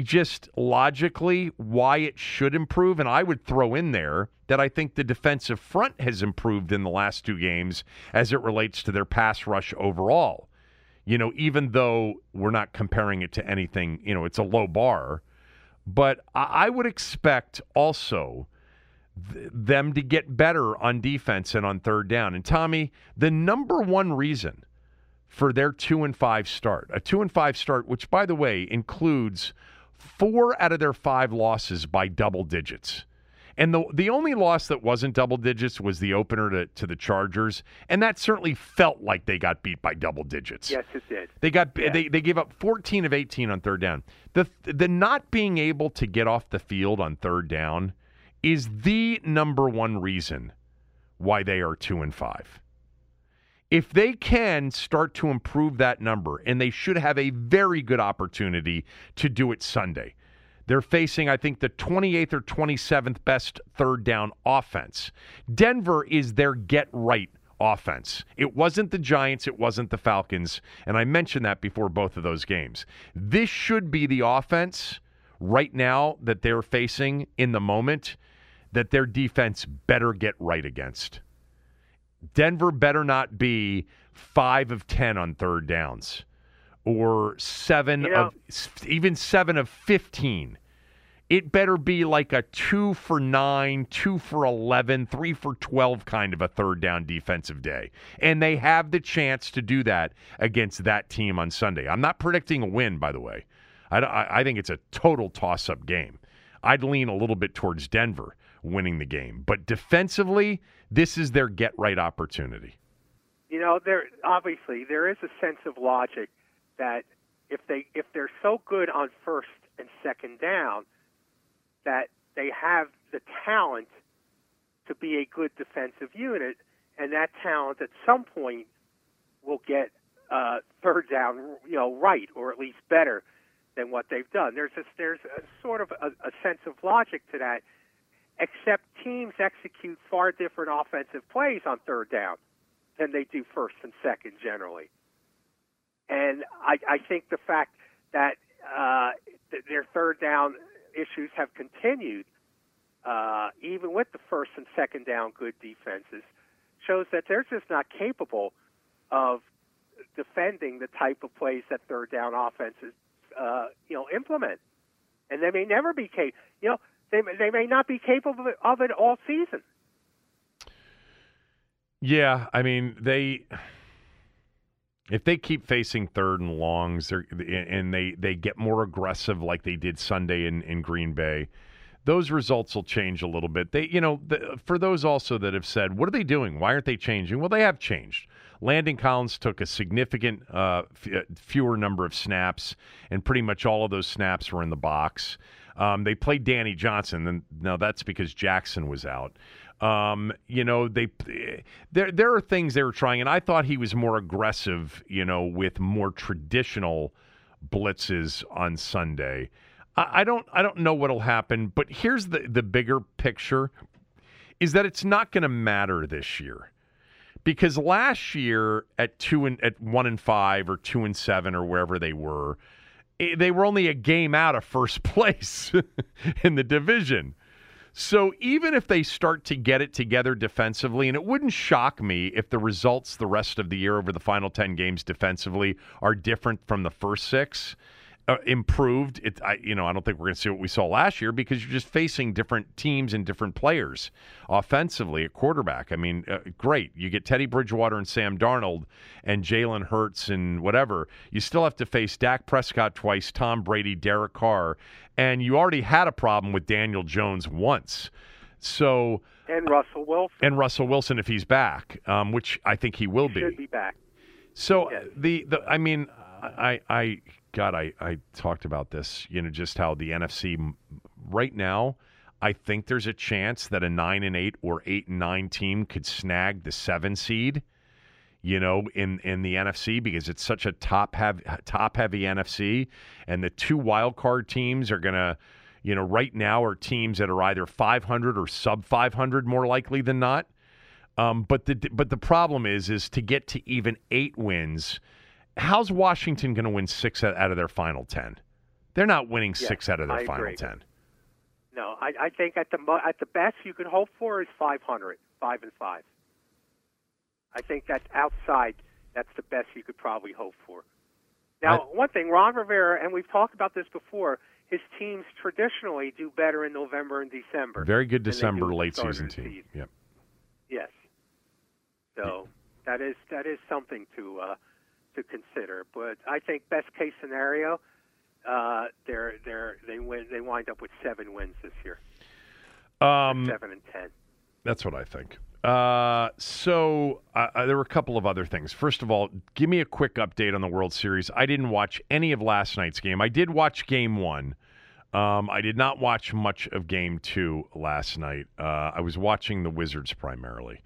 just logically why it should improve. And I would throw in there that I think the defensive front has improved in the last two games as it relates to their pass rush overall you know, even though we're not comparing it to anything, you know, it's a low bar. But I would expect also th- them to get better on defense and on third down. And Tommy, the number one reason for their two and five start, a two and five start, which by the way includes four out of their five losses by double digits. And the the only loss that wasn't double digits was the opener to, to the Chargers, and that certainly felt like they got beat by double digits. Yes, it did. They got Yeah. they, they gave up 14 of 18 on third down. The the not being able to get off the field on third down is the number one reason why they are 2 and 5. If they can start to improve that number and they should have a very good opportunity to do it Sunday. They're facing, I think, the 28th or 27th best third down offense. Denver is their get right offense. It wasn't the Giants, it wasn't the Falcons, and I mentioned that before both of those games. This should be the offense right now that they're facing in the moment that their defense better get right against. Denver better not be 5 of 10 on third downs or 7 You know- of even 7 of 15 it better be like a two for nine, two for 11, three for 12 kind of a third down defensive day. And they have the chance to do that against that team on Sunday. I'm not predicting a win, by the way. I, I, I think it's a total toss up game. I'd lean a little bit towards Denver winning the game. But defensively, this is their get right opportunity. you know there obviously there is a sense of logic that if they if they're so good on first and second down that they have the talent to be a good defensive unit and that talent at some point will get uh, third down you know right or at least better than what they've done there's a, there's a sort of a, a sense of logic to that except teams execute far different offensive plays on third down than they do first and second generally. And I, I think the fact that uh, th- their third down issues have continued, uh, even with the first and second down good defenses, shows that they're just not capable of defending the type of plays that third down offenses, uh, you know, implement. And they may never be capable. You know, they they may not be capable of it all season. Yeah, I mean they if they keep facing third and longs and they they get more aggressive like they did Sunday in in Green Bay, those results will change a little bit. They you know the, for those also that have said what are they doing? Why aren't they changing? Well, they have changed. Landon Collins took a significant uh, f- uh, fewer number of snaps, and pretty much all of those snaps were in the box. Um, they played Danny Johnson, and now that's because Jackson was out. Um, you know, they there there are things they were trying, and I thought he was more aggressive. You know, with more traditional blitzes on Sunday. I, I don't I don't know what'll happen, but here's the the bigger picture: is that it's not going to matter this year because last year at two and at one and five or two and seven or wherever they were, eh, they were only a game out of first [laughs] place in the division. So even if they start to get it together defensively, and it wouldn't shock me if the results the rest of the year over the final 10 games defensively are different from the first six, uh, improved. It, I, you know, I don't think we're going to see what we saw last year because you're just facing different teams and different players offensively at quarterback. I mean, uh, great. You get Teddy Bridgewater and Sam Darnold and Jalen Hurts and whatever. You still have to face Dak Prescott twice, Tom Brady, Derek Carr, and you already had a problem with Daniel Jones once. So And Russell Wilson and Russell Wilson if he's back, um, which I think he will should be back. so Yes. the, the I mean I I God I I talked about this you know just how the NFC right now I think there's a chance that a 9 and 8 or 8 and 9 team could snag the 7 seed you know in in the NFC because it's such a top heavy top heavy NFC and the two wild card teams are going to you know right now are teams that are either 500 or sub 500 more likely than not um, but the but the problem is is to get to even eight wins. How's Washington going to win six out of their final ten? They're not winning Yes, six out of their I final agree. ten. No, I, I think at the mo- at the best you could hope for is 500, five and five. I think that's outside. That's the best you could probably hope for. Now, one thing, Ron Rivera, and we've talked about this before. His teams traditionally do better in November and December. Very good than they do December late season team. season. Yep. Yes. So that is that is something to uh, to consider. But I think best case scenario, uh, they're they're they win they wind up with seven wins this year, Um, seven and ten. That's what I think. Uh, so uh, uh, there were a couple of other things. First of all, give me a quick update on the World Series. I didn't watch any of last night's game. I did watch Game One. Um, I did not watch much of Game Two last night. Uh, I was watching the Wizards primarily.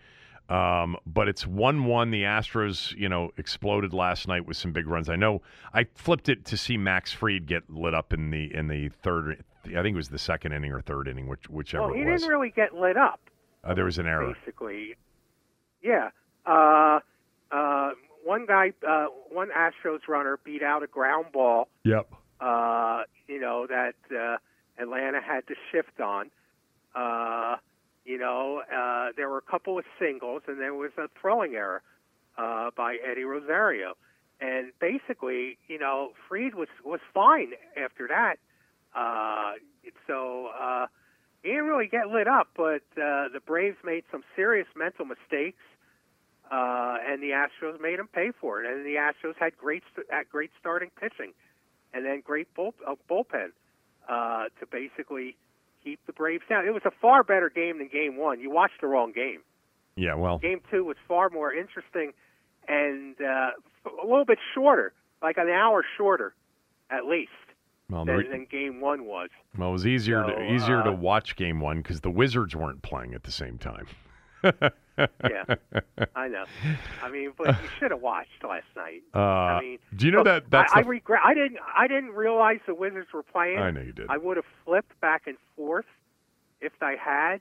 Um, but it's one-one. The Astros, you know, exploded last night with some big runs. I know. I flipped it to see Max Fried get lit up in the in the third. I think it was the second inning or third inning, which whichever Well, he didn't really get lit up. Uh, there was an error. Basically, yeah. uh, uh, one guy, uh, one Astros runner beat out a ground ball. Yep. Uh, you know that uh, Atlanta had to shift on. You know, uh, there were a couple of singles, and there was a throwing error uh, by Eddie Rosario. And basically, you know, Fried was was fine after that. Uh, so uh, he didn't really get lit up, but uh, the Braves made some serious mental mistakes, uh, and the Astros made them pay for it. And the Astros had great had great starting pitching, and then great bull- uh, bullpen uh, to basically keep the Braves down. It was a far better game than Game One. You watched the wrong game. Yeah, well, Game Two was far more interesting and uh, a little bit shorter, like an hour shorter, at least well, than, than Game One was. well, it was easier So, to, easier to uh, watch game one because the Wizards weren't playing at the same time. Yeah, I know. I mean, but you [laughs] should have watched last night. Uh, I mean, do you know look, that that's I, I regret. I didn't. I didn't realize the Wizards were playing. I know you did. I would have flipped back and forth if I had,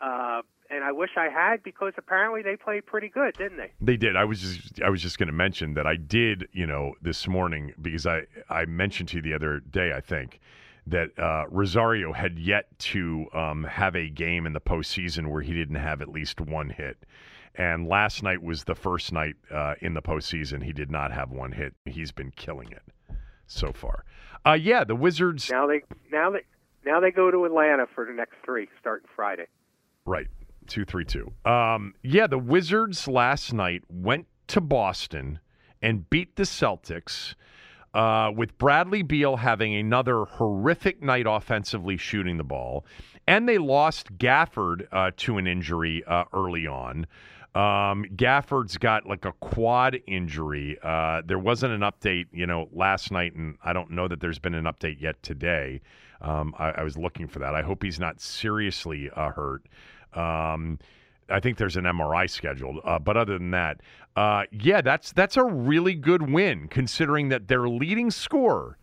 uh, and I wish I had because apparently they played pretty good, didn't they? They did. I was just I was just going to mention that I did, you know, this morning because I I mentioned to you the other day, I think, that uh, Rosario had yet to um, have a game in the postseason where he didn't have at least one hit. And last night was the first night uh, in the postseason he did not have one hit. He's been killing it so far. Uh, yeah, the Wizards. Now they now they now they go to Atlanta for the next three, starting Friday. Right. 232. Um, yeah, the Wizards last night went to Boston and beat the Celtics uh, with Bradley Beal having another horrific night offensively shooting the ball. And they lost Gafford uh, to an injury uh, early on. Um, Gafford's got like a quad injury. Uh, there wasn't an update, you know, last night, and I don't know that there's been an update yet today. Um, I, I was looking for that. I hope he's not seriously uh, hurt. Um, I think there's an MRI scheduled, uh, but other than that, uh, yeah, that's that's a really good win considering that their leading scorer,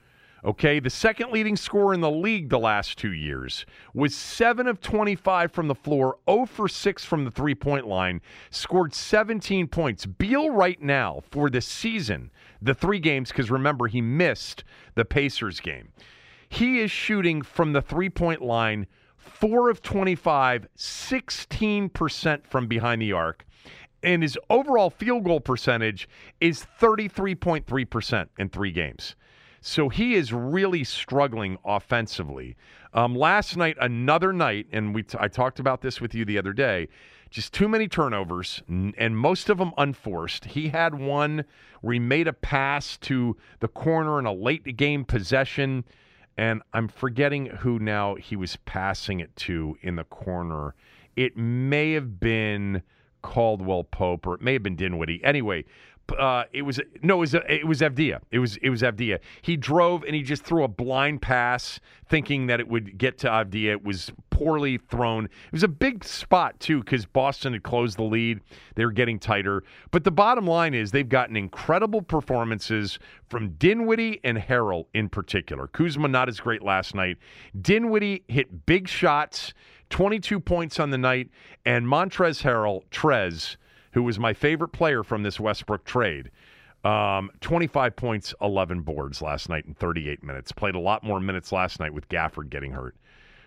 okay, the second leading scorer in the league the last two years was seven of 25 from the floor, 0 for six from the three point line, scored 17 points. Beal right now for the season, the three games, because remember he missed the Pacers game. He is shooting from the three point line four of 25, 16% from behind the arc. And his overall field goal percentage is 33.3% in three games. So he is really struggling offensively. Um, last night, another night, and we t- I talked about this with you the other day. Just too many turnovers, n- and most of them unforced. He had one where he made a pass to the corner in a late game possession, and I'm forgetting who now he was passing it to in the corner. It may have been Caldwell Pope, or it may have been Dinwiddie. Anyway, uh, it was no, it was it was Avdija. It was it was Avdija. He drove and he just threw a blind pass, thinking that it would get to Avdija. It was poorly thrown. It was a big spot too because Boston had closed the lead. They were getting tighter. But the bottom line is they've gotten incredible performances from Dinwiddie and Harrell in particular. Kuzma not as great last night. Dinwiddie hit big shots. 22 points on the night, and Montrez Harrell, Trez, who was my favorite player from this Westbrook trade, um, 25 points, 11 boards last night in 38 minutes. Played a lot more minutes last night with Gafford getting hurt,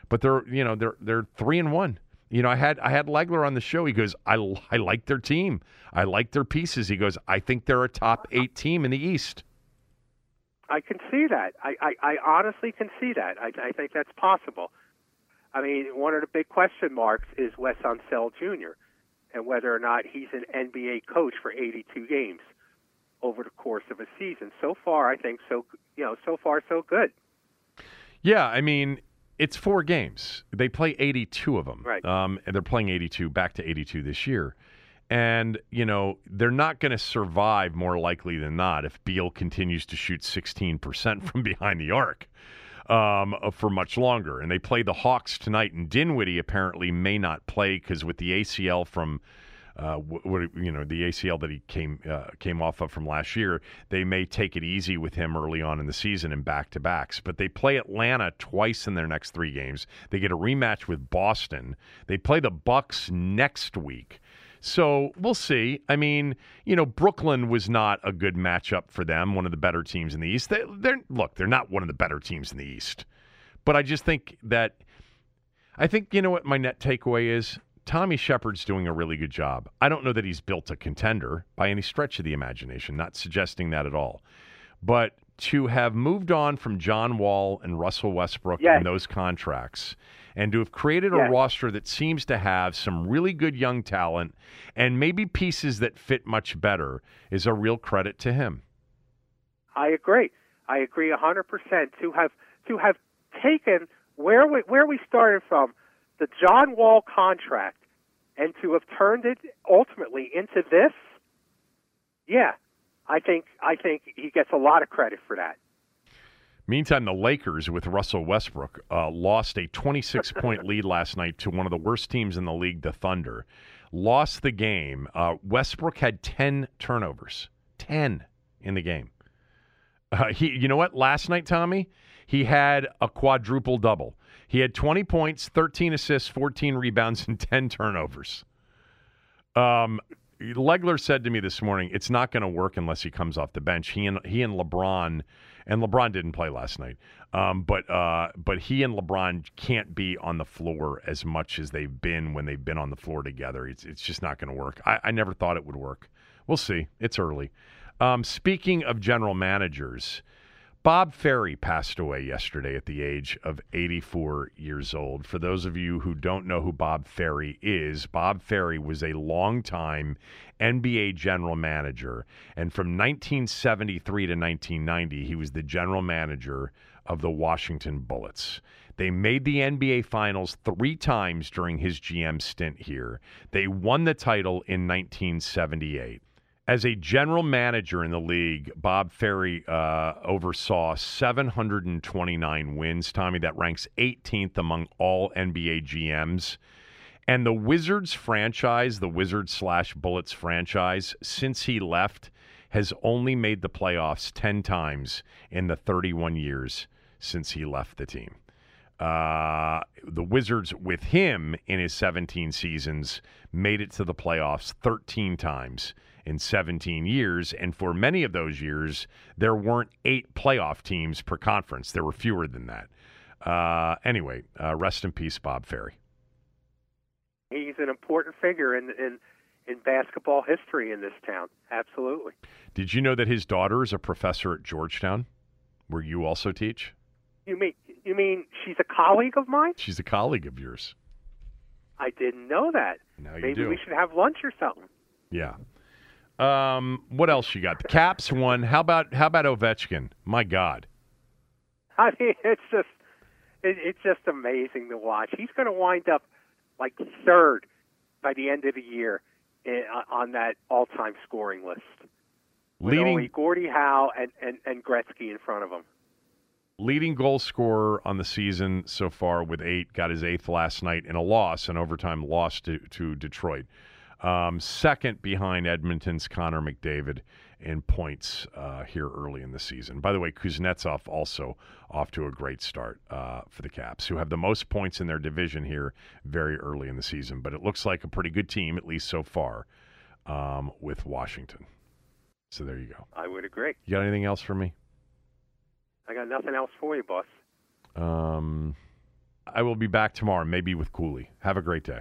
but they're you know they're they're three and one. You know, I had I had Legler on the show. He goes, I I like their team. I like their pieces. He goes, I think they're a top eight team in the East. I can see that. I, I, I honestly can see that. I, I think that's possible. I mean, one of the big question marks is Wes Unseld Jr. and whether or not he's an NBA coach for 82 games over the course of a season. So far, I think so. You know, so far so good. Yeah, I mean, it's four games. They play 82 of them. Right. Um, and they're playing 82, back to 82 this year. And, you know, they're not going to survive more likely than not if Beal continues to shoot 16% [laughs] from behind the arc um, for much longer. And they play the Hawks tonight, and Dinwiddie apparently may not play because with the ACL from. Uh, what, you know the ACL that he came uh, came off of from last year. They may take it easy with him early on in the season in back to backs, but they play Atlanta twice in their next three games. They get a rematch with Boston. They play the Bucks next week. So we'll see. I mean, you know, Brooklyn was not a good matchup for them, one of the better teams in the East. They, they're look, they're not one of the better teams in the East. But I just think that I think you know what my net takeaway is. Tommy Sheppard's doing a really good job. I don't know that he's built a contender by any stretch of the imagination, not suggesting that at all. But to have moved on from John Wall and Russell Westbrook Yes. and those contracts and to have created a Yes. roster that seems to have some really good young talent and maybe pieces that fit much better is a real credit to him. I agree. I agree a hundred percent. To have to have taken where we where we started from, the John Wall contract, and to have turned it ultimately into this, yeah, I think I think he gets a lot of credit for that. Meantime, the Lakers with Russell Westbrook uh, lost a 26 point [laughs] lead last night to one of the worst teams in the league, the Thunder. Lost the game. Uh, Westbrook had 10 turnovers, 10 in the game. Uh, he, you know what? Last night, Tommy, he had a quadruple double. He had 20 points, 13 assists, 14 rebounds, [laughs] and 10 turnovers. Um, Legler said to me this morning, it's not going to work unless he comes off the bench. He and he and LeBron, and LeBron didn't play last night, um, but uh, but he and LeBron can't be on the floor as much as they've been when they've been on the floor together. It's it's just not going to work. I, I never thought it would work. We'll see. It's early. Um, speaking of general managers, Bob Ferry passed away yesterday at the age of 84 years old. For those of you who don't know who Bob Ferry is, Bob Ferry was a longtime NBA general manager. And from 1973 to 1990, he was the general manager of the Washington Bullets. They made the NBA Finals three times during his GM stint here. They won the title in 1978. As a general manager in the league, Bob Ferry uh, oversaw 729 wins. Tommy, that ranks 18th among all NBA GMs. And the Wizards franchise, the Wizards slash Bullets franchise, since he left, has only made the playoffs 10 times in the 31 years since he left the team. Uh, the Wizards, with him in his 17 seasons, made it to the playoffs 13 times in 17 years. And for many of those years, there weren't eight playoff teams per conference, there were fewer than that. Uh, anyway, uh, rest in peace, Bob Ferry. He's an important figure in in in basketball history in this town. Absolutely. Did you know that his daughter is a professor at Georgetown, where you also teach? You mean you mean she's a colleague of mine? She's a colleague of yours. I didn't know that. Now you Maybe do. we should have lunch or something. Yeah. Um, what else you got? The Caps won. How about how about Ovechkin? My God. [laughs] I mean, it's just it, it's just amazing to watch. He's going to wind up like third by the end of the year in, on that all-time scoring list. Leading only Gordie Howe and, and, and Gretzky in front of him. leading goal scorer on the season so far with eight. Got his eighth last night in a loss, an overtime loss to, to Detroit. Um, second behind Edmonton's Connor McDavid in points uh, here early in the season. By the way, Kuznetsov also off to a great start uh, for the Caps, who have the most points in their division here very early in the season. But it looks like a pretty good team, at least so far, um, with Washington. So there you go. I would agree. You got anything else for me? I got nothing else for you, boss. Um, I will be back tomorrow, maybe with Cooley. Have a great day.